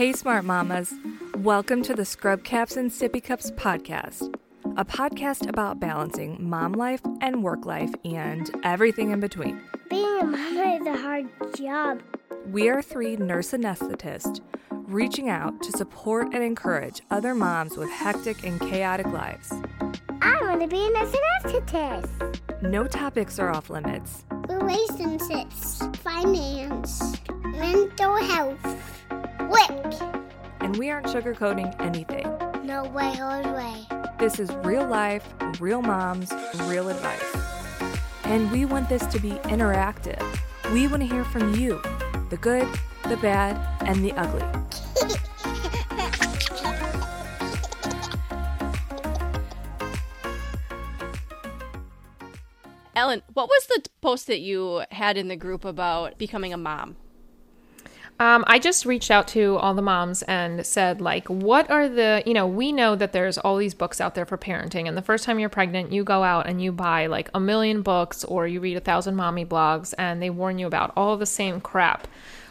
Hey, smart mamas. Welcome to the Scrub Caps and Sippy Cups podcast, a podcast about balancing mom life and work life and everything in between. Being a mama is a hard job. We are three nurse anesthetists reaching out to support and encourage other moms with hectic and chaotic lives. I want to be a nurse anesthetist. No topics are off limits. Relationships, finance, mental health, work. and we aren't sugarcoating anything. No way, no way. This is real life, real moms, real advice. And we want this to be interactive. We want to hear from you the good, the bad, and the ugly. Ellen, what was the post that you had in the group about becoming a mom? Um, I just reached out to all the moms and said, like, what are the, you know, we know that there's all these books out there for parenting. And the first time you're pregnant, you go out and you buy like a million books or you read a thousand mommy blogs and they warn you about all the same crap,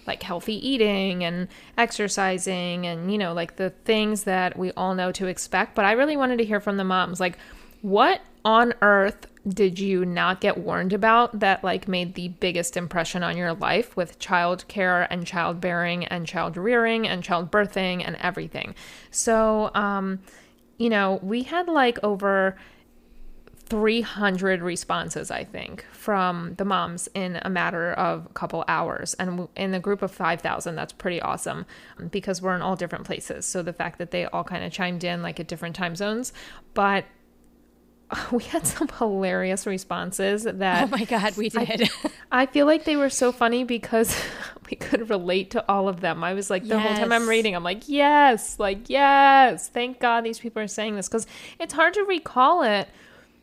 like healthy eating and exercising and, you know, like the things that we all know to expect. But I really wanted to hear from the moms, like, what on earth did you not get warned about that like made the biggest impression on your life with child care and childbearing and child rearing and child birthing and everything? So um you know we had like over 300 responses i think from the moms in a matter of a couple hours. And in the group of 5000 that's pretty awesome because we're in all different places. So the fact that they all kind of chimed in like at different time zones. But we had some hilarious responses that Oh my God, we did. I feel like they were so funny because we could relate to all of them. I was like, the whole time I'm reading, I'm like, yes, like, yes. Thank God these people are saying this because it's hard to recall it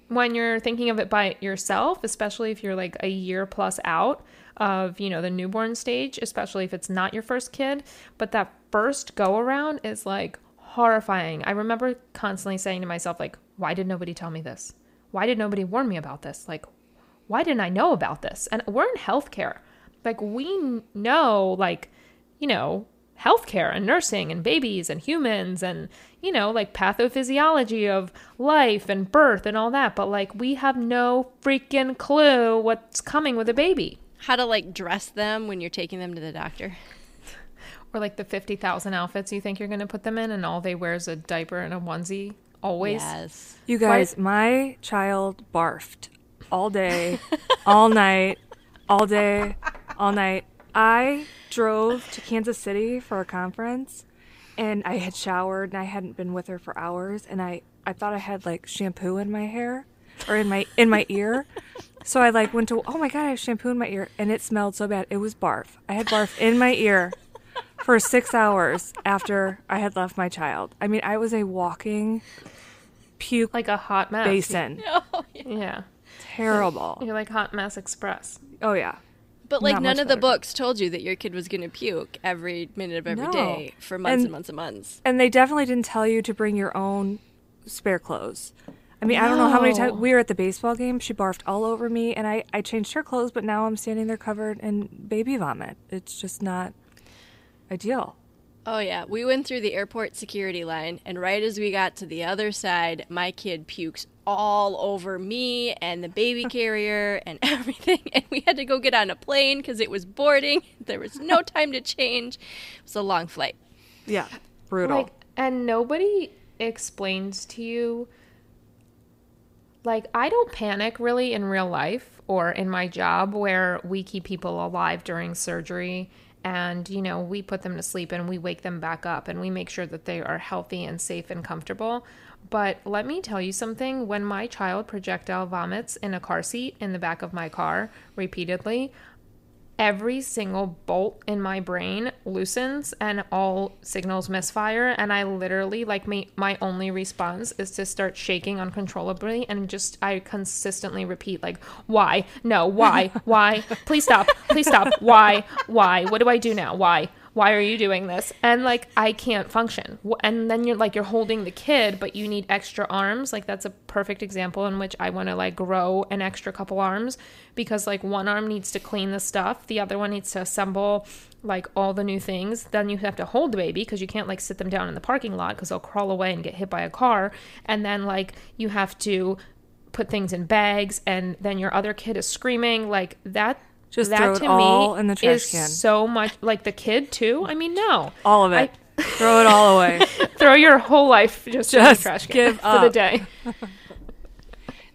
when you're thinking of it by yourself, especially if you're like a year plus out of, you know, the newborn stage, especially if it's not your first kid. But that first go around is like horrifying. I remember constantly saying to myself, like, why did nobody tell me this? Why did nobody warn me about this? Like, why didn't I know about this? And we're in healthcare. Like, we know, like, you know, healthcare and nursing and babies and humans and, you know, like pathophysiology of life and birth and all that. But, like, we have no freaking clue what's coming with a baby. How to like dress them when you're taking them to the doctor. Or, like, the 50,000 outfits you think you're going to put them in, and all they wear is a diaper and a onesie always. Yes. You guys, my child barfed all day, all night, all day, all night. I drove to Kansas City for a conference and I had showered and I hadn't been with her for hours and I, I thought I had like shampoo in my hair or in my in my ear. So I like went to oh my god, I have shampoo in my ear and it smelled so bad. It was barf. I had barf in my ear for 6 hours after I had left my child. I mean, I was a walking puke Like a hot mess. basin. Oh, Yeah. Terrible. You're like Hot Mess Express. Oh yeah. But like Not none much of the books told you that your kid was going to puke every minute of every day No. for months And- and months and months. And they definitely didn't tell you to bring your own spare clothes. I mean, I don't know how many times we were at the baseball game. She barfed all over me, and I, I changed her clothes, but now I'm standing there covered in baby vomit. It's just not ideal. Oh yeah, we went through the airport security line, and right as we got to the other side, my kid pukes all over me and the baby carrier and everything, and we had to go get on a plane because it was boarding. There was no time to change. It was a long flight. Yeah, brutal. Like, and nobody explains to you. Like, I don't panic really in real life or in my job where we keep people alive during surgery and, you know, we put them to sleep and we wake them back up and we make sure that they are healthy and safe and comfortable. But let me tell you something when my child projectile vomits in a car seat in the back of my car repeatedly, every single bolt in my brain loosens and all signals misfire and i literally like me my only response is to start shaking uncontrollably and just i consistently repeat like why? No why? Why? Please stop. Please stop. Why? Why? What do i do now? Why why are you doing this? And like, I can't function. And then you're like, you're holding the kid, but you need extra arms. Like, that's a perfect example in which I want to like grow an extra couple arms because like one arm needs to clean the stuff, the other one needs to assemble like all the new things. Then you have to hold the baby because you can't like sit them down in the parking lot because they'll crawl away and get hit by a car. And then like, you have to put things in bags and then your other kid is screaming like that Just that throw it to all me in the trash is can. so much like the kid too i mean no All of it. Throw it all away. throw your whole life just, in the Just trash can give for the day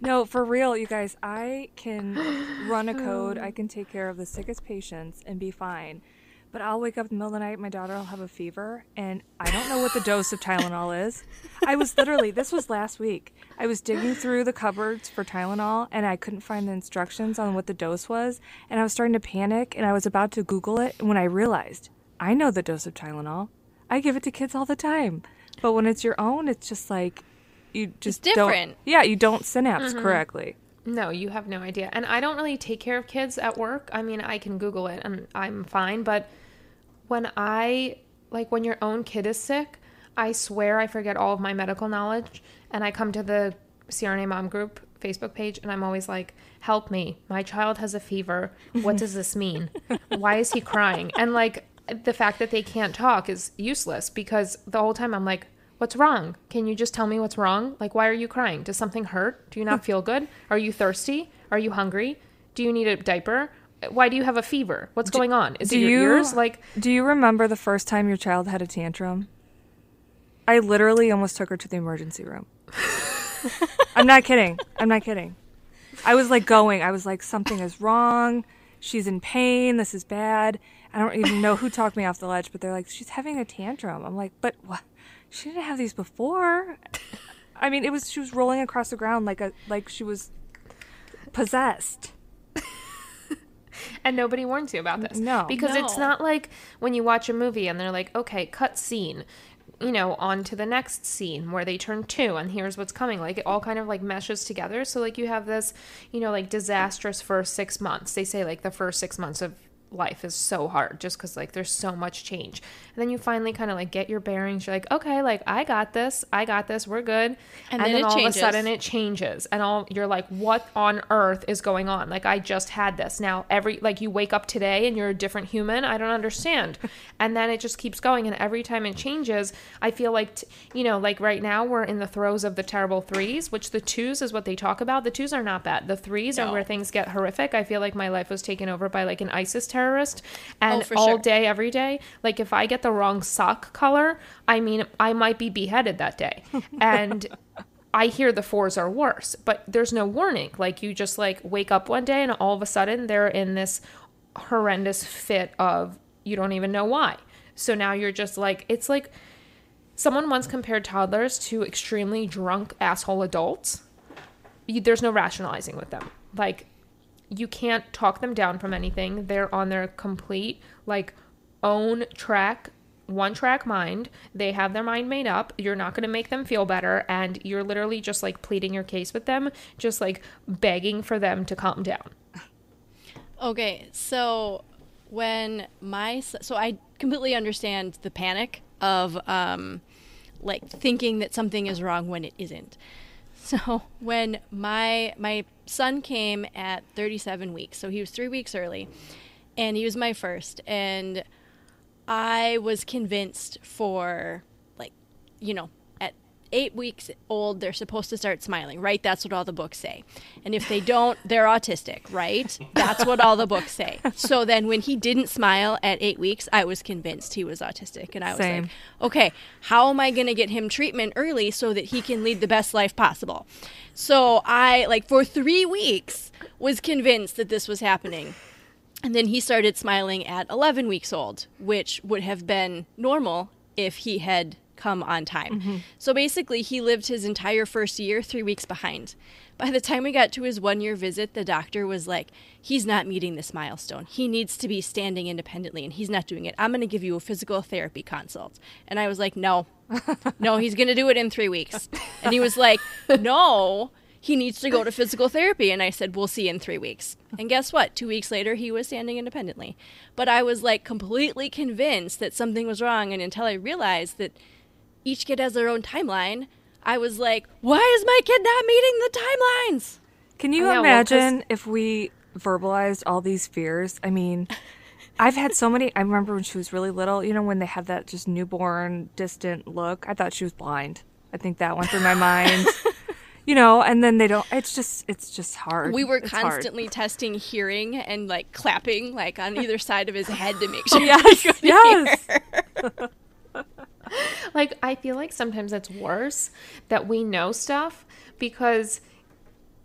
No, for real, you guys, I can run a code. I can take care of the sickest patients and be fine. But I'll wake up in the middle of the night, my daughter will have a fever, and I don't know what the dose of Tylenol is. I was literally, this was last week. I was digging through the cupboards for Tylenol, and I couldn't find the instructions on what the dose was. And I was starting to panic, and I was about to Google it when I realized I know the dose of Tylenol. I give it to kids all the time. But when it's your own, it's just like, you just don't- different. yeah, you don't synapse mm-hmm. correctly. no you have no idea and i don't really take care of kids at work i mean i can google it and i'm fine but when i like when your own kid is sick i swear i forget all of my medical knowledge and i come to the crna mom group facebook page and i'm always like help me. My child has a fever. What does this mean? Why is he crying? And like the fact that they can't talk is useless because the whole time i'm like what's wrong? Can you just tell me what's wrong? Like why are you crying? Does something hurt? Do you not feel good? Are you thirsty? Are you hungry? Do you need a diaper why do you have a fever what's going on is it your you ears like do you remember the first time your child had a tantrum? I literally almost took her to the emergency room. I'm not kidding. I'm not kidding. I was like going. I was like something is wrong. She's in pain. This is bad. I don't even know who talked me off the ledge, but they're like she's having a tantrum. I'm like, "But what? She didn't have these before." I mean, it was she was rolling across the ground like a like she was possessed. and nobody warns you about this. No. Because it's not like when you watch a movie and they're like, okay, cut scene, you know, on to the next scene where they turn two and here's what's coming. Like it all kind of like meshes together. So like you have this, you know, like disastrous first six months. They say like the first six months of life is so hard just because like there's so much change. And then you finally kind of like get your bearings. You're like okay like i got this. I got this. We're good. And then it all changes. of a sudden it changes. And all you're like what on earth is going on? Like i just had this. Now every like you wake up today and you're a different human? I don't understand. And then it just keeps going. And every time it changes i feel like t- you know like right now we're in the throes of the terrible threes which the twos is what they talk about. The twos are not bad. The threes are where things get horrific. I feel like my life was taken over by like an isis terrorist and Oh, all sure. day every day like if i get the wrong sock color i mean i might be beheaded that day and I hear the fours are worse, but there's no warning. Like you just like wake up one day and all of a sudden they're in this horrendous fit of you don't even know why. So now you're just like it's like someone once compared toddlers to extremely drunk asshole adults. You, there's no rationalizing with them. Like you can't talk them down from anything. They're on their complete like own track, one track mind. They have their mind made up. You're not going to make them feel better and you're literally just like pleading your case with them, just like begging for them to calm down. Okay, so when my so I completely understand the panic of um, like thinking that something is wrong when it isn't. So when my my son came at 37 weeks, so he was three weeks early, and he was my first, and I was convinced for like you know eight weeks old they're supposed to start smiling right? That's what all the books say. And if they don't they're autistic right? That's what all the books say. So then when he didn't smile at eight weeks i was convinced he was autistic. And i was Same. like okay how am i going to get him treatment early so that he can lead the best life possible? So i like for three weeks was convinced that this was happening. And then he started smiling at 11 weeks old, which would have been normal if he had come on time. Mm-hmm. So basically, he lived his entire first year three weeks behind. By the time we got to his one year visit, the doctor was like, he's not meeting this milestone. He needs to be standing independently, and he's not doing it. I'm going to give you a physical therapy consult. And I was like, no, no, he's going to do it in three weeks. And he was like, no. he needs to go to physical therapy. And I said, We'll see in three weeks. And guess what? Two weeks later, he was standing independently. But I was like completely convinced that something was wrong. And until I realized that each kid has their own timeline, I was like, Why is my kid not meeting the timelines? Can you know, well, 'cause- imagine if we verbalized all these fears? I mean, I've had so many. I remember when she was really little, you know, when they had that just newborn, distant look. I thought she was blind. I think that went through my mind. You know, and then they don't. It's just, it's just hard. We were It's hard. constantly testing hearing and like clapping like on either side of his head to make sure Yes, he could yes. Like I feel like sometimes it's worse that we know stuff because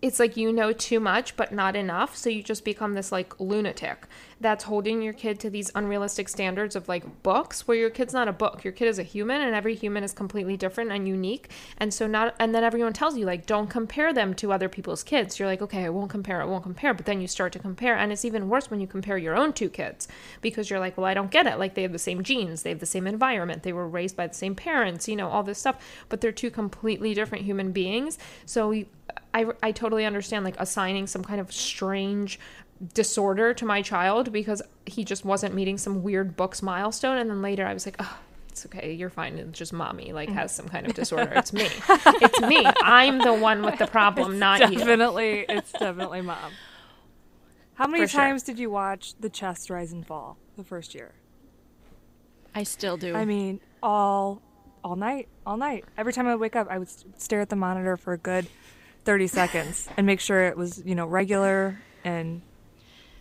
it's like you know too much but not enough. So you just become this like lunatic that's holding your kid to these unrealistic standards of like books where your kid's not a book. Your kid is a human and every human is completely different and unique. And so not and then everyone tells you like don't compare them to other people's kids. You're like okay i won't compare i won't compare. But then you start to compare and it's even worse when you compare your own two kids because you're like well i don't get it. Like they have the same genes they have the same environment they were raised by the same parents you know all this stuff but they're two completely different human beings. So I, I totally understand like assigning some kind of strange disorder to my child because he just wasn't meeting some weird books milestone and then later i was like oh it's okay you're fine it's just mommy like has some kind of disorder it's me it's me i'm the one with the problem not you Definitely, it's definitely mom. How many For sure. times did you watch The Chest Rise and Fall the first year? I still do. I mean, all all night, all night. Every time I would wake up, I would stare at the monitor for a good 30 seconds and make sure it was, you know, regular and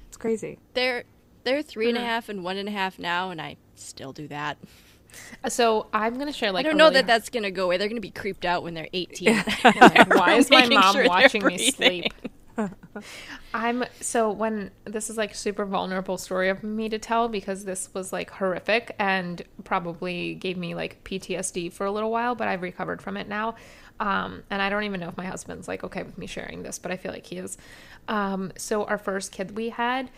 it's crazy. they're they're three and a uh-huh. half and one and a half now, and I still do that. Uh, so i'm gonna share like I don't know really- that that's gonna go away. They're gonna be creeped out when they're 18. why is my mom sure watching me sleep I'm so when this is like super vulnerable story of me to tell because this was like horrific and probably gave me like PTSD for a little while, but I've recovered from it now. Um, and I don't even know if my husband's like okay with me sharing this, but I feel like he is. Um, so our first kid we had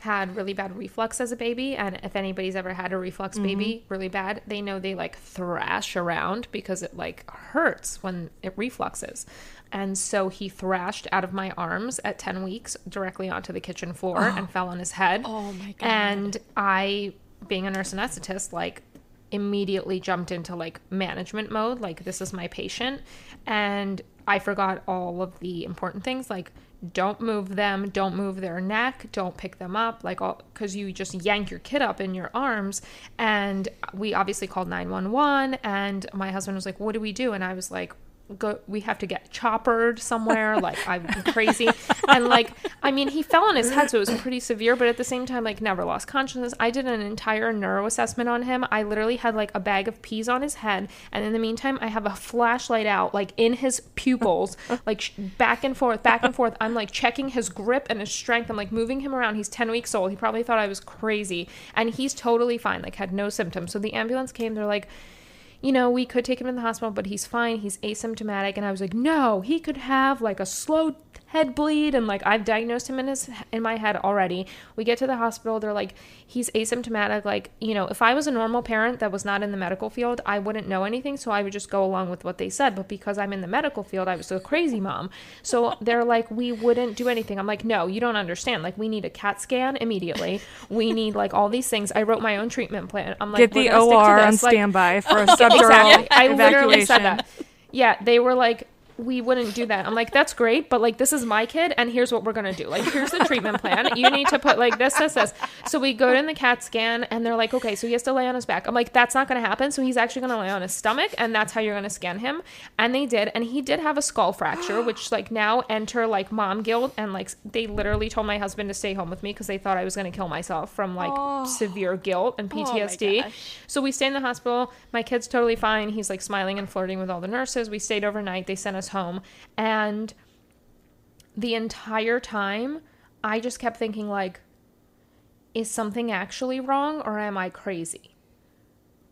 had really bad reflux as a baby and if anybody's ever had a reflux baby really bad they know they like thrash around because it like hurts when it refluxes and so he thrashed out of my arms at 10 weeks directly onto the kitchen floor and fell on his head Oh my God. and i being a nurse anesthetist like immediately jumped into like management mode like this is my patient and i forgot all of the important things like don't move them don't move their neck don't pick them up like all because you just yank your kid up in your arms and we obviously called 911 and my husband was like what do we do? And i was like go we have to get choppered somewhere like i'm crazy. And like i mean he fell on his head so it was pretty severe but at the same time like never lost consciousness. I did an entire neuro assessment on him. I literally had like a bag of peas on his head and in the meantime i have a flashlight out like in his pupils like sh- back and forth back and forth. I'm like checking his grip and his strength. I'm like moving him around. He's 10 weeks old. He probably thought i was crazy. And he's totally fine like had no symptoms. So the ambulance came. They're like you know, we could take him to the hospital, but he's fine. He's asymptomatic. And I was like, no, he could have like a slow head bleed. And like, I've diagnosed him in his in my head already. We get to the hospital. They're like, he's asymptomatic. Like, you know, if I was a normal parent that was not in the medical field, I wouldn't know anything. So I would just go along with what they said. But because I'm in the medical field, I was a crazy mom. So they're like, we wouldn't do anything. I'm like, no, you don't understand. Like, we need a CAT scan immediately. We need like all these things. I wrote my own treatment plan. I'm like, Get the gonna stick to OR on. Like, standby for a subdural exactly. I literally said that. Yeah, they were like, we wouldn't do that. I'm like, that's great, but like, this is my kid, and here's what we're gonna do. Like, here's the treatment plan. You need to put like this, this, this. So we go in the CAT scan, and they're like, okay, so he has to lay on his back. I'm like, that's not gonna happen. So he's actually gonna lay on his stomach, and that's how you're gonna scan him. And they did, and he did have a skull fracture, which like now enter like mom guilt, and like they literally told my husband to stay home with me because they thought I was gonna kill myself from like oh. severe guilt and oh PTSD. gosh. So we stay in the hospital. My kid's totally fine. He's like smiling and flirting with all the nurses. We stayed overnight. They sent us home. And the entire time, I just kept thinking, like, is something actually wrong or am I crazy?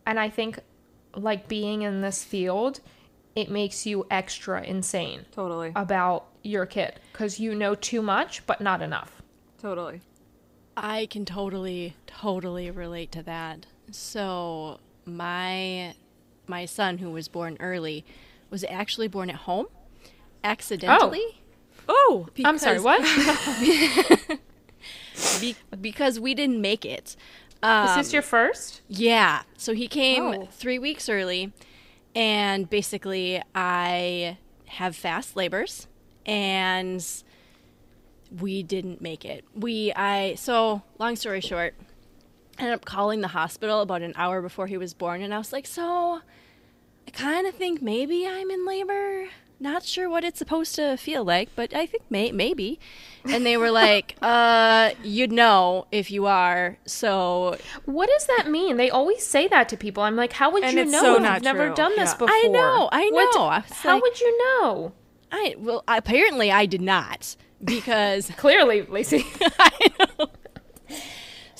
And I think, like, being in this field, it makes you extra insane Totally. about your kid because you know too much, but not enough. Totally. I can totally, totally relate to that. So my my son, who was born early, was actually born at home, accidentally. Oh, I'm sorry, what? Be- because we didn't make it. Um, Is this your first? Yeah. So he came Oh. three weeks early, and basically, I have fast labors, and we didn't make it. We, I, so long story short, I ended up calling the hospital about an hour before he was born, and I was like, so I kind of think maybe I'm in labor. Not sure what it's supposed to feel like, but I think may- maybe. And they were like, uh, you'd know if you are. So What does that mean? They always say that to people. I'm like, how would And you know so if not you've never true. done this Yeah. before? I know, I What- know. I how like- would you know? I well apparently I did not because Clearly, Lacey. I know.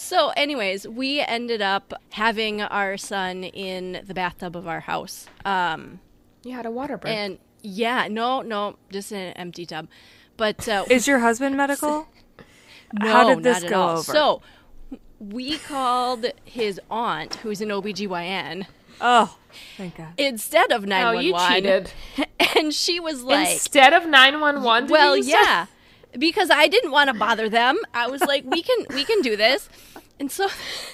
So anyways, we ended up having our son in the bathtub of our house. Um you had a water break. and yeah, no, no, just in an empty tub. But uh is your husband medical? no, How did this not at go all. over? So we called his aunt, who's an OBGYN, Oh, thank God. instead of oh, 911. you cheated. And she was like, Instead of 911, well you say? yeah because i didn't want to bother them i was like we can we can do this and so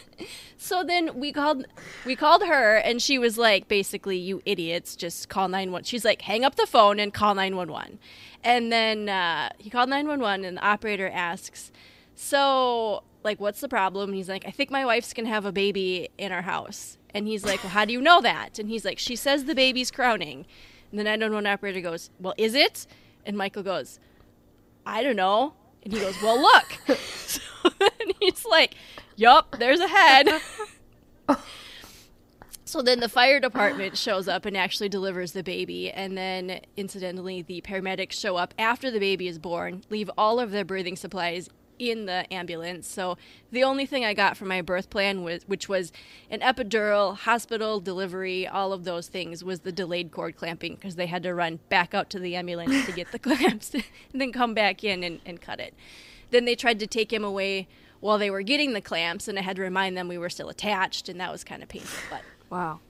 so then we called we called her and she was like basically you idiots just call 911 she's like hang up the phone and call 911 and then uh, he called 911 and the operator asks so like what's the problem? And he's like i think my wife's gonna have a baby in our house. And he's like well how do you know that? And he's like she says the baby's crowning. And the 911 operator goes well is it? And michael goes I don't know. And he goes, Well, look. so then he's like, Yup, there's a head. so then the fire department shows up and actually delivers the baby. And then, incidentally, the paramedics show up after the baby is born, leave all of their breathing supplies in the ambulance. So the only thing I got from my birth plan was which was an epidural, hospital delivery, all of those things was the delayed cord clamping because they had to run back out to the ambulance to get the clamps and then come back in and, and cut it. Then they tried to take him away while they were getting the clamps and I had to remind them we were still attached and that was kind of painful. But Wow.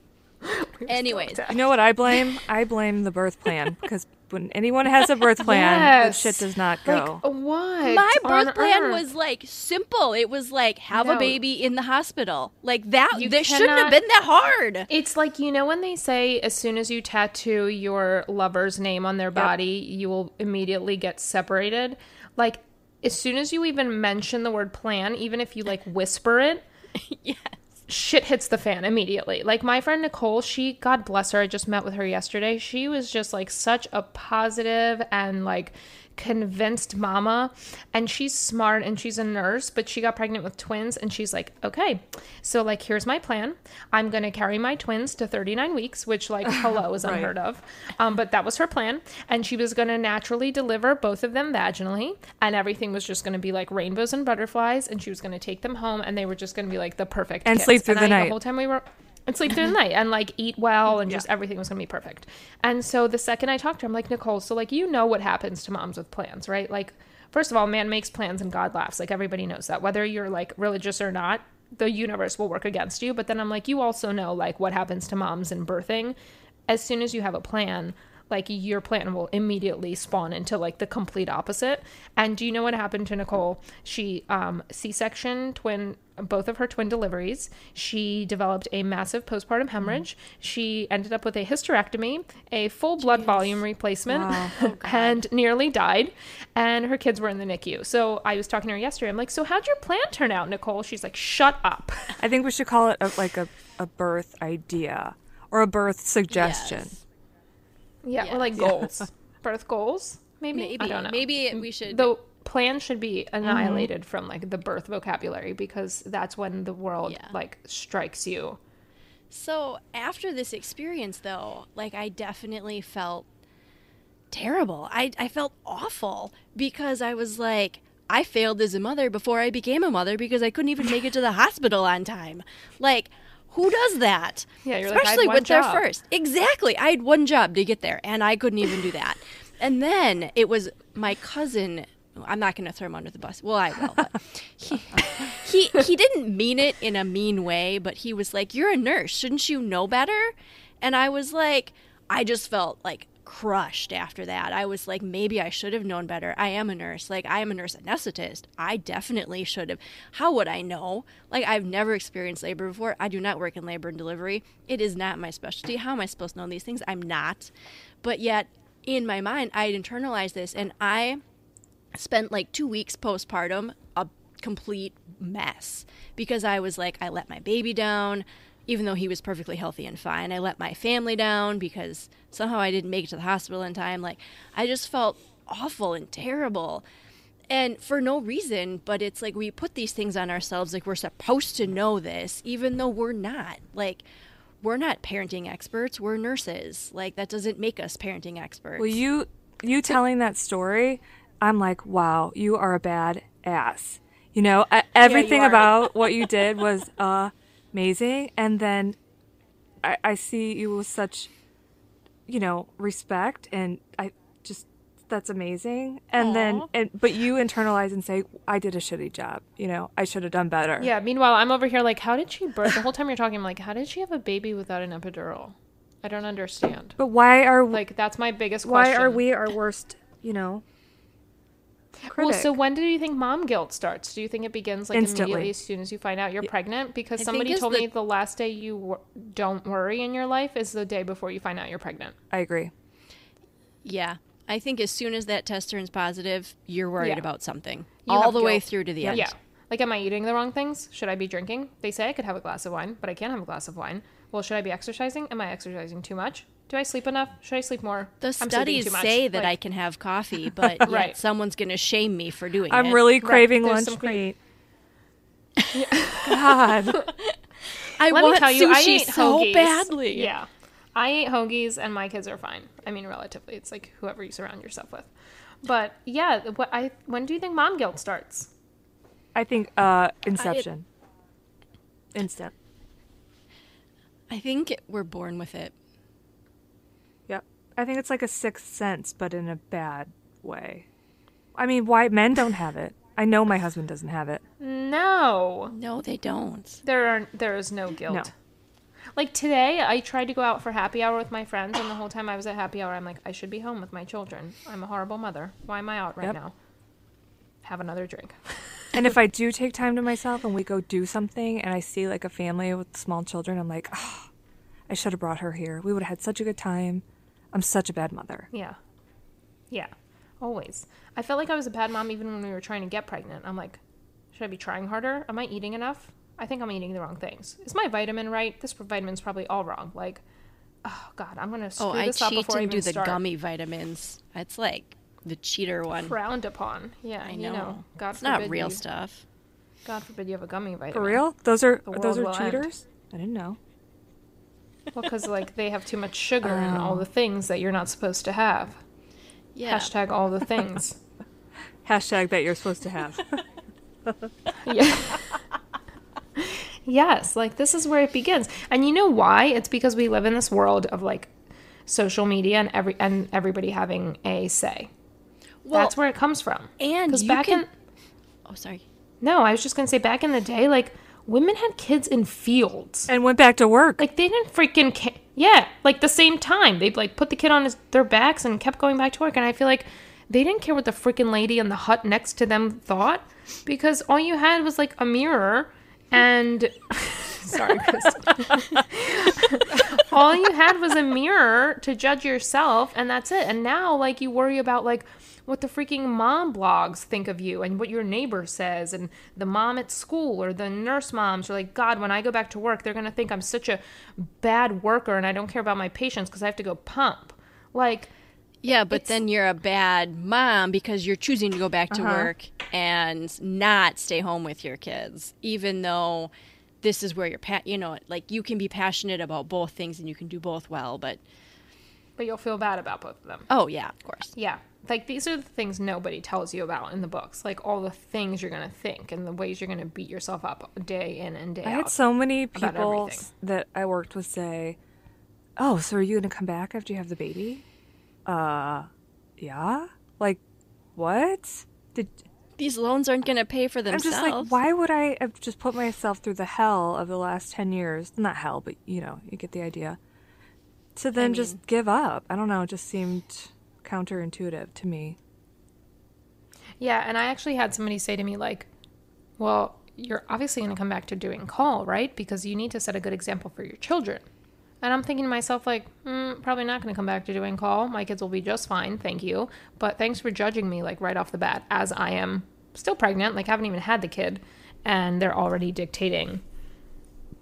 anyways, You know what I blame? I blame the birth plan because when anyone has a birth plan, Yes. the shit does not go. Like, uh, what? my birth plan earth? was like simple. It was like have a baby in the hospital. Like that. You That shouldn't have been that hard. It's like you know when they say as soon as you tattoo your lover's name on their body, you will immediately get separated. Like as soon as you even mention the word plan, even if you like whisper it, yes. shit hits the fan immediately. Like my friend Nicole, she God bless her, I just met with her yesterday. She was just like such a positive and like convinced mama and she's smart and she's a nurse but she got pregnant with twins and she's like okay so like here's my plan i'm going to carry my twins to 39 weeks which like hello is Right. unheard of um, but that was her plan and she was going to naturally deliver both of them vaginally and everything was just going to be like rainbows and butterflies and she was going to take them home and they were just going to be like the perfect And kids. sleep through the I- night. the whole time we were and sleep through the night and like eat well and just everything was gonna be perfect. And so the second I talked to her, I'm like, Nicole, so like you know what happens to moms with plans, right? Like, first of all, man makes plans and God laughs. Like everybody knows that. Whether you're like religious or not, the universe will work against you. But then I'm like, you also know like what happens to moms in birthing. As soon as you have a plan, like your plan will immediately spawn into like the complete opposite. And do you know what happened to Nicole? She um C-section twin both of her twin deliveries. She developed a massive postpartum hemorrhage. She ended up with a hysterectomy, a full blood volume replacement, and nearly died. And her kids were in the NICU. So I was talking to her yesterday. I'm like, "So how'd your plan turn out, Nicole?" She's like, "Shut up." I think we should call it a, like a, a birth idea or a birth suggestion. Yes. Yeah, or like goals, birth goals, maybe. Maybe. I don't know. Maybe we should. the plan should be annihilated mm-hmm. from like the birth vocabulary because that's when the world Yeah. like strikes you. So after this experience, though, like I definitely felt terrible. I, I felt awful because I was like, I failed as a mother before I became a mother because I couldn't even make it to the hospital on time. Like, who does that? Yeah, you're like, I had Especially one with their job. first. Exactly. I had one job to get there, and I couldn't even do that. And then it was my cousin. I'm not going to throw him under the bus. Well, I will. But he, he he didn't mean it in a mean way, but he was like, "You're a nurse, shouldn't you know better?" And I was like, I just felt like crushed after that. I was like, maybe I should have known better. I am a nurse. Like, I am a nurse anesthetist. I definitely should have. How would I know? Like, I've never experienced labor before. I do not work in labor and delivery. It is not my specialty. How am I supposed to know these things? I'm not. But yet, in my mind, I internalized this and I spent like two weeks postpartum a complete mess because I was like, I let my baby down, even though he was perfectly healthy and fine. I let my family down because somehow I didn't make it to the hospital in time. Like, I just felt awful and terrible. And for no reason, but it's like we put these things on ourselves like we're supposed to know this, even though we're not. Like, we're not parenting experts, we're nurses. Like, that doesn't make us parenting experts. Well, you you telling that story, I'm like, wow, you are a bad ass. You know, everything are. about what you did was uh, amazing, and then I, I see you with such, you know, respect, and I just that's amazing. And then, and but you internalize and say, I did a shitty job. You know, I should have done better. Yeah. Meanwhile, I'm over here like, how did she birth? The whole time you're talking, I'm like, how did she have a baby without an epidural? I don't understand. But why are Like, that's my biggest question? why question. are we our worst? You know. Well, so when do you think mom guilt starts? Do you think it begins like Instantly. immediately as soon as you find out you're pregnant? Because I somebody told the- me the last day you wor- don't worry in your life is the day before you find out you're pregnant. I agree. Yeah. I think as soon as that test turns positive, you're worried Yeah. about something. You all have the way through to the Yeah. end. Yeah. Like, am I eating the wrong things? Should I be drinking? They say I could have a glass of wine, but I can't have a glass of wine. Well, should I be exercising? Am I exercising too much? Do I sleep enough? Should I sleep more? The I'm studies too much. say that I can have coffee, but yet Right. someone's going to shame me for doing it. I'm really craving there's lunch some cra- meat. God. I Let want me tell you, sushi I ate so hoagies. badly. Yeah. I ate hoagies and my kids are fine. I mean, relatively. It's like whoever you surround yourself with. But yeah, what I when do you think mom guilt starts? I think uh Inception. Instant. I think we're born with it. Yep. I think it's like a sixth sense, but in a bad way. I mean, why men don't have it? I know my husband doesn't have it. No. No, they don't. There are there is no guilt. No. Like today, I tried to go out for happy hour with my friends, and the whole time I was at happy hour, I'm like, I should be home with my children. I'm a horrible mother. Why am I out right Yep. now? Have another drink. And if I do take time to myself and we go do something and I see like a family with small children, I'm like, oh, I should have brought her here. We would have had such a good time. I'm such a bad mother. Yeah. Yeah. Always. I felt like I was a bad mom even when we were trying to get pregnant. I'm like, should I be trying harder? Am I eating enough? I think I'm eating the wrong things. Is my vitamin right? This vitamin's probably all wrong. Like, oh God, I'm gonna oh, screw Oh, I this up cheat before I and even do the start. gummy vitamins. It's like the cheater one. Frowned upon. Yeah, I you know. know. God it's not real you, stuff. God forbid you have a gummy vitamin. For real? Those are those are world will end. cheaters? I didn't know. Well, because like they have too much sugar and Oh. all the um. things that you're not supposed to have. Yeah. Hashtag all the things. Hashtag that you're supposed to have. Yeah. yes, like this is where it begins. And you know why? It's because we live in this world of like social media and every and everybody having a say. Well, That's where it comes from. and Because back can. in Oh, sorry. no, I was just gonna say back in the day, like women had kids in fields. and went back to work. Like they didn't freaking ca- yeah, like the same time they'd like put the kid on his, their backs and kept going back to work. And I feel like they didn't care what the freaking lady in the hut next to them thought because all you had was like a mirror and sorry, Chris. all you had was a mirror to judge yourself, and that's it. And now, like you worry about like what the freaking mom blogs think of you and what your neighbor says and the mom at school or the nurse moms are like god when i go back to work they're going to think i'm such a bad worker and i don't care about my patients because i have to go pump like Yeah, but then you're a bad mom because you're choosing to go back to Uh-huh. work and not stay home with your kids, even though this is where you're, pa- you know, like you can be passionate about both things and you can do both well. But but you'll feel bad about both of them oh yeah, of course. yeah like these are the things nobody tells you about in the books like all the things you're going to think and the ways you're going to beat yourself up day in and day I out i had so many people that I worked with say, "Oh, so are you going to come back after you have the baby?" Uh, yeah. Like, what? Did These loans aren't going to pay for themselves. I'm just like, why would I have just put myself through the hell of the last ten years? Not hell, but you know, you get the idea. to then mean- just give up. I don't know. It just seemed counterintuitive to me. Yeah, and I actually had somebody say to me, like, well, you're obviously going to come back to doing call, right? Because you need to set a good example for your children. And I'm thinking to myself, like, mm, probably not going to come back to doing call. My kids will be just fine, thank you. But thanks for judging me, like, right off the bat, as I am still pregnant, like, haven't even had the kid, and they're already dictating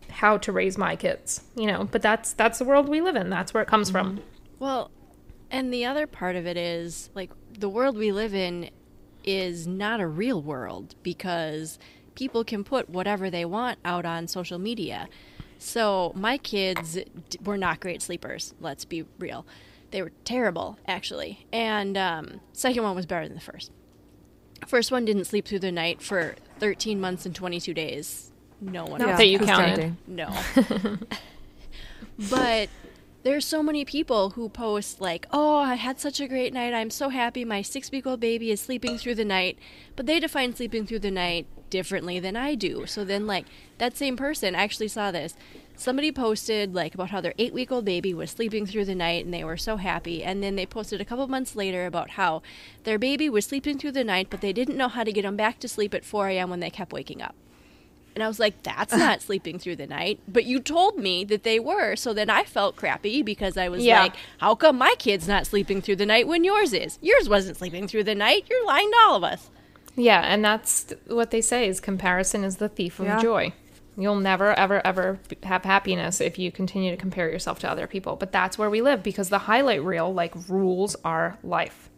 how to raise my kids, you know. But that's that's the world we live in. That's where it comes from. Well, and the other part of it is like the world we live in is not a real world because people can put whatever they want out on social media. So my kids d- were not great sleepers. Let's be real; they were terrible, actually. And um, second one was better than the first. First one didn't sleep through the night for 13 months and 22 days. No one. that you counted. No. but there's so many people who post like, "Oh, I had such a great night. I'm so happy. My 6-week-old baby is sleeping through the night." But they define sleeping through the night differently than I do. So then like that same person I actually saw this. Somebody posted like about how their 8-week-old baby was sleeping through the night and they were so happy. And then they posted a couple months later about how their baby was sleeping through the night, but they didn't know how to get him back to sleep at 4 a.m. when they kept waking up. And I was like, that's not sleeping through the night. But you told me that they were. So then I felt crappy because I was Yeah. like, how come my kid's not sleeping through the night when yours is? Yours wasn't sleeping through the night. You're lying to all of us. Yeah, and that's what they say is comparison is the thief of Yeah. joy. You'll never ever ever have happiness if you continue to compare yourself to other people. But that's where we live because the highlight reel like rules our life.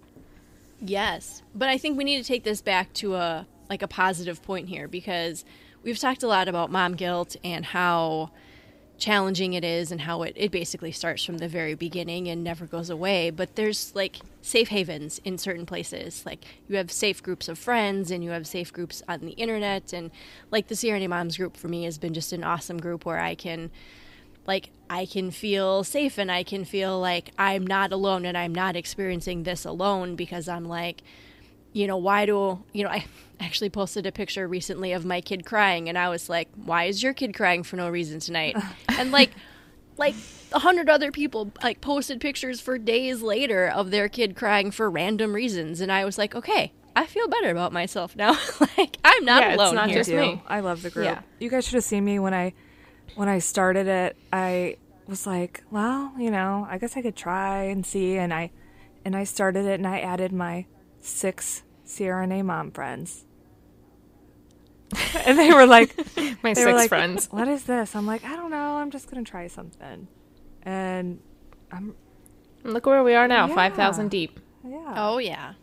Yes, but I think we need to take this back to a like a positive point here because we've talked a lot about mom guilt and how challenging it is and how it, it basically starts from the very beginning and never goes away. But there's like safe havens in certain places. Like you have safe groups of friends and you have safe groups on the internet. And like the CRNA moms group for me has been just an awesome group where I can like I can feel safe and I can feel like I'm not alone and I'm not experiencing this alone because I'm like, you know, why do you know, I actually posted a picture recently of my kid crying and I was like, why is your kid crying for no reason tonight? and like like a hundred other people like posted pictures for days later of their kid crying for random reasons and I was like, okay, I feel better about myself now. like I'm not Yeah, it's not here. just me. I love the group. Yeah. You guys should have seen me when I when I started it. I was like, well, you know, I guess I could try and see and I and I started it and I added my six CRNA mom friends. and they were like My six like, friends. What is this? I'm like, I don't know. I'm just going to try something. And I'm And look where we are now, Yeah. 5,000 deep yeah. Oh yeah.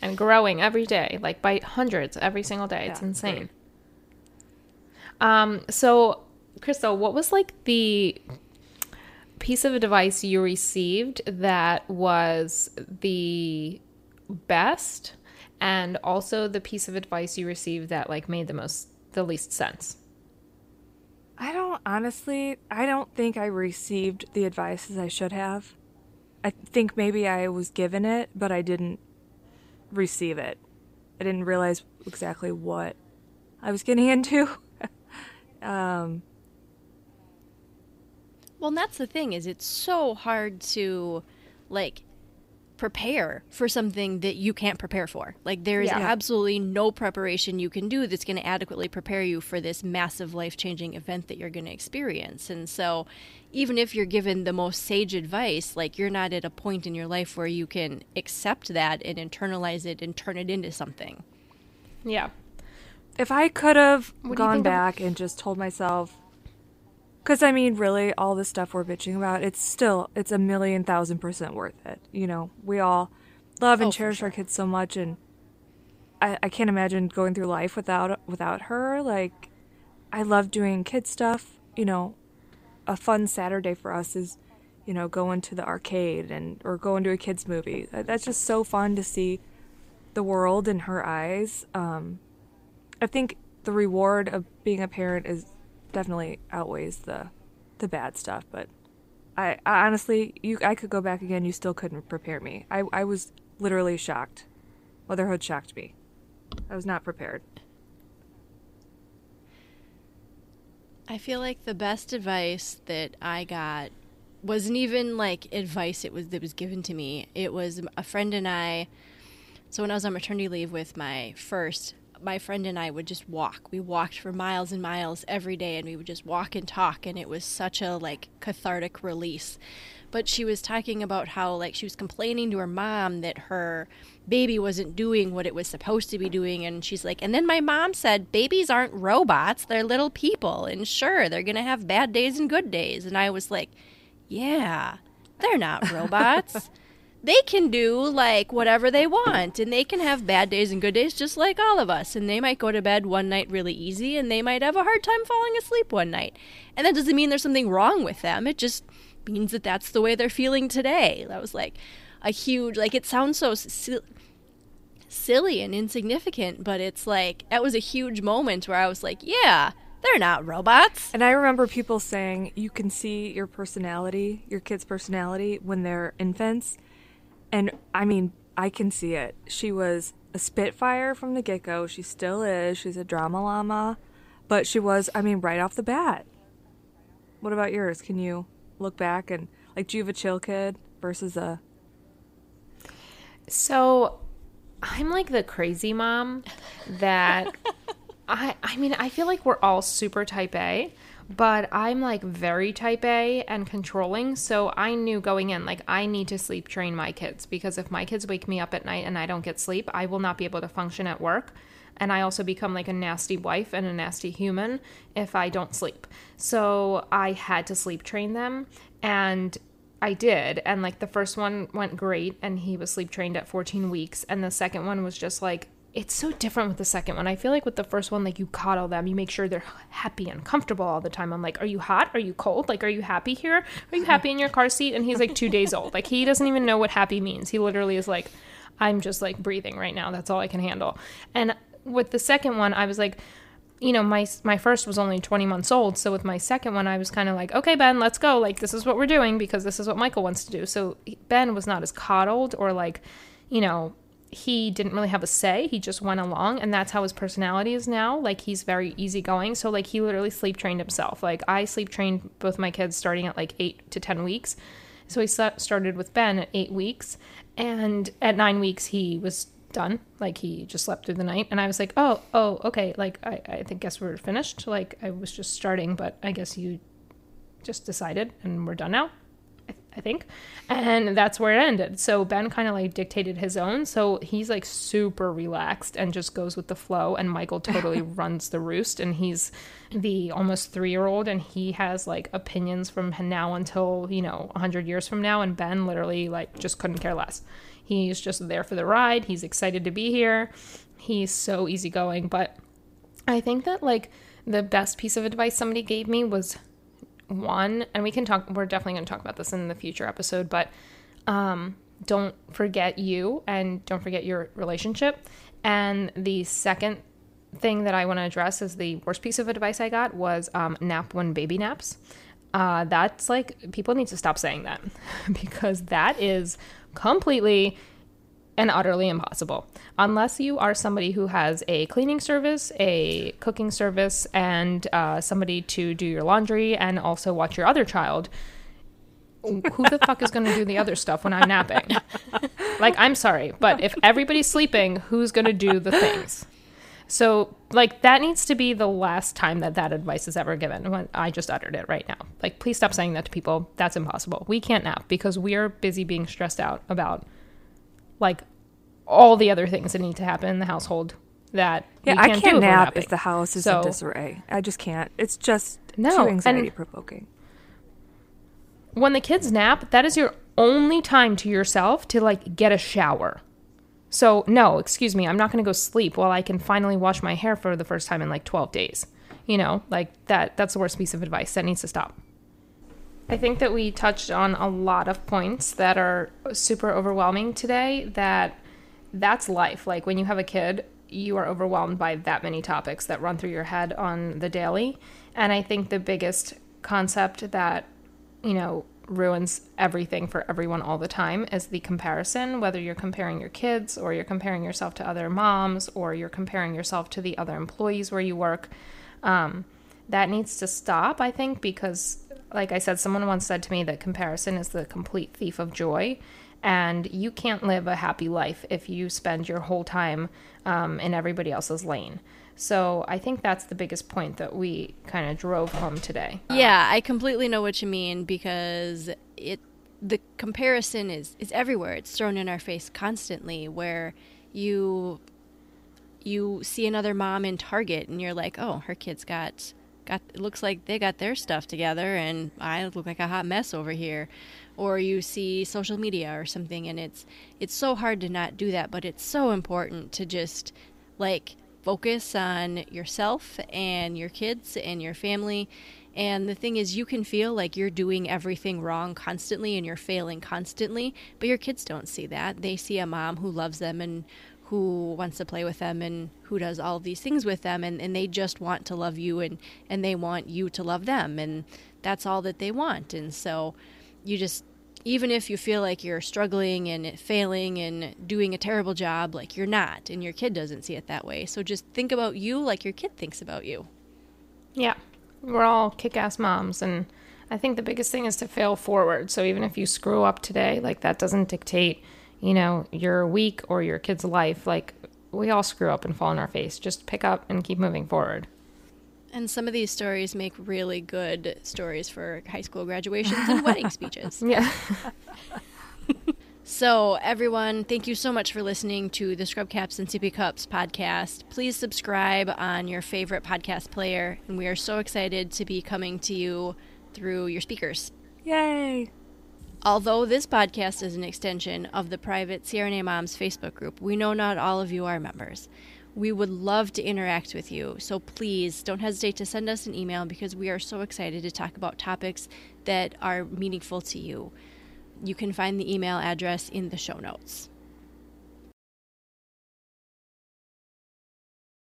and growing every day, like by hundreds every single day. It's Yeah, insane. Um, so, Crystal, what was like the piece of advice you received that was the best, and also the piece of advice you received that like made the most, the least sense? I don't honestly, I don't think I received the advice as I should have. I think maybe I was given it, but I didn't receive it. I didn't realize exactly what I was getting into. um, Well, and that's the thing is it's so hard to like prepare for something that you can't prepare for. Like there is Yeah. absolutely no preparation you can do that's going to adequately prepare you for this massive life-changing event that you're going to experience. And so even if you're given the most sage advice, like you're not at a point in your life where you can accept that and internalize it and turn it into something. Yeah. if I could have What gone think of- back and just told myself, because I mean, really, all the stuff we're bitching about, it's still, it's a million thousand percent worth it. You know, we all love and Oh, cherish our kids so much, and I, I can't imagine going through life without without her. Like, I love doing kid stuff. You know, a fun Saturday for us is, you know, going to the arcade and or going to a kids movie. That's just so fun to see the world in her eyes. Um, I think the reward of being a parent is definitely outweighs the the bad stuff. But I, I honestly, you, I could go back again. You still couldn't prepare me. I, I was literally shocked. Motherhood shocked me. I was not prepared. I feel like the best advice that I got wasn't even like advice it was that was given to me. It was a friend and I so when I was on maternity leave with my first, my friend and I would just walk. We walked for miles and miles every day and we would just walk and talk and it was such a like cathartic release. But she was talking about how like she was complaining to her mom that her baby wasn't doing what it was supposed to be doing and she's like and then my mom said babies aren't robots, they're little people and sure, they're going to have bad days and good days. And I was like, yeah, they're not robots they can do like whatever they want and they can have bad days and good days just like all of us and they might go to bed one night really easy and they might have a hard time falling asleep one night. And that doesn't mean there's something wrong with them. It just means that that's the way they're feeling today. That was like a huge like it sounds so si- silly and insignificant but it's like that was a huge moment where i was like yeah they're not robots. And I remember people saying you can see your personality, your kid's personality, when they're infants. And I mean, I can see it. She was a spitfire from the get go. She still is. She's a drama llama. But she was, I mean, right off the bat. What about yours? Can you look back and, like, do you have a chill kid versus a. So I'm like the crazy mom that I I mean, I feel like we're all super type A, but I'm like very type A and controlling, so I knew going in like I need to sleep train my kids because if my kids wake me up at night and I don't get sleep, I will not be able to function at work. And I also become like a nasty wife and a nasty human if I don't sleep. So I had to sleep train them and I did. And like the first one went great and he was sleep trained at 14 weeks. And the second one was just like, it's so different with the second one. I feel like with the first one, like you coddle them, you make sure they're happy and comfortable all the time. I'm like, are you hot? Are you cold? Like, are you happy here? Are you happy in your car seat? And he's like two days old. Like, he doesn't even know what happy means. He literally is like, I'm just like breathing right now. That's all I can handle. And with the second one, I was like, you know, my my first was only 20 months old, so with my second one, I was kind of like, okay, Ben, let's go. Like, this is what we're doing because this is what Michael wants to do. So Ben was not as coddled or like, you know, he didn't really have a say. He just went along, and that's how his personality is now. Like, he's very easygoing. So like, he literally sleep trained himself. Like, I sleep trained both my kids starting at like eight to 10 weeks. So he started with Ben at eight weeks, and at nine weeks he was done. Like he just slept through the night, and I was like, "Oh, oh, okay. Like I, I think guess we're finished. Like I was just starting, but I guess you just decided, and we're done now." I, think, and that's where it ended. So Ben kind of like dictated his own. So he's like super relaxed and just goes with the flow. And Michael totally runs the roost, and he's the almost three year old, and he has like opinions from now until you know hundred years from now. And Ben literally like just couldn't care less. He's just there for the ride. He's excited to be here. He's so easygoing. But I think that like the best piece of advice somebody gave me was one, and we can talk, we're definitely going to talk about this in the future episode, but um, don't forget you and don't forget your relationship. And the second thing that I want to address is the worst piece of advice I got was um, nap when baby naps. Uh, that's like people need to stop saying that because that is completely and utterly impossible unless you are somebody who has a cleaning service, a cooking service, and uh, somebody to do your laundry and also watch your other child. Who the fuck is going to do the other stuff when I'm napping? Like, I'm sorry, but if everybody's sleeping, who's going to do the things? So, like, that needs to be the last time that that advice is ever given. When I just uttered it right now. Like, please stop saying that to people. That's impossible. We can't nap because we are busy being stressed out about, like, all the other things that need to happen in the household that Yeah, we I can't, do can't if nap if the house is So- in disarray. I just can't. It's just No, too anxiety provoking. when the kids nap, that is your only time to yourself to like get a shower. So, no, excuse me, I'm not going to go sleep while I can finally wash my hair for the first time in like 12 days. You know, like that that's the worst piece of advice. That needs to stop. I think that we touched on a lot of points that are super overwhelming today that that's life. Like when you have a kid, you are overwhelmed by that many topics that run through your head on the daily. And I think the biggest concept that, you know, ruins everything for everyone all the time is the comparison, whether you're comparing your kids or you're comparing yourself to other moms or you're comparing yourself to the other employees where you work. Um, that needs to stop, I think, because like I said, someone once said to me that comparison is the complete thief of joy. And you can't live a happy life if you spend your whole time um, in everybody else's lane. So I think that's the biggest point that we kind of drove home today. Yeah, I completely know what you mean because it the comparison is is everywhere. It's thrown in our face constantly where you you see another mom in Target and you're like, "Oh, her kids got got it looks like they got their stuff together and I look like a hot mess over here." Or you see social media or something and it's it's so hard to not do that, but it's so important to just like focus on yourself and your kids and your family. And the thing is, you can feel like you're doing everything wrong constantly and you're failing constantly, but your kids don't see that. They see a mom who loves them and who wants to play with them and who does all these things with them and, and they just want to love you and, and they want you to love them and that's all that they want. And so you just even if you feel like you're struggling and failing and doing a terrible job, like you're not, and your kid doesn't see it that way. So just think about you like your kid thinks about you. Yeah, we're all kick ass moms. And I think the biggest thing is to fail forward. So even if you screw up today, like that doesn't dictate, you know, your week or your kid's life. Like we all screw up and fall on our face. Just pick up and keep moving forward. And some of these stories make really good stories for high school graduations and wedding speeches. Yeah. So, everyone, thank you so much for listening to the Scrub Caps and Sippy Cups podcast. Please subscribe on your favorite podcast player, and we are so excited to be coming to you through your speakers. Yay! Although this podcast is an extension of the private CRNA Moms Facebook group, we know not all of you are members. We would love to interact with you, so please don't hesitate to send us an email because we are so excited to talk about topics that are meaningful to you. You can find the email address in the show notes.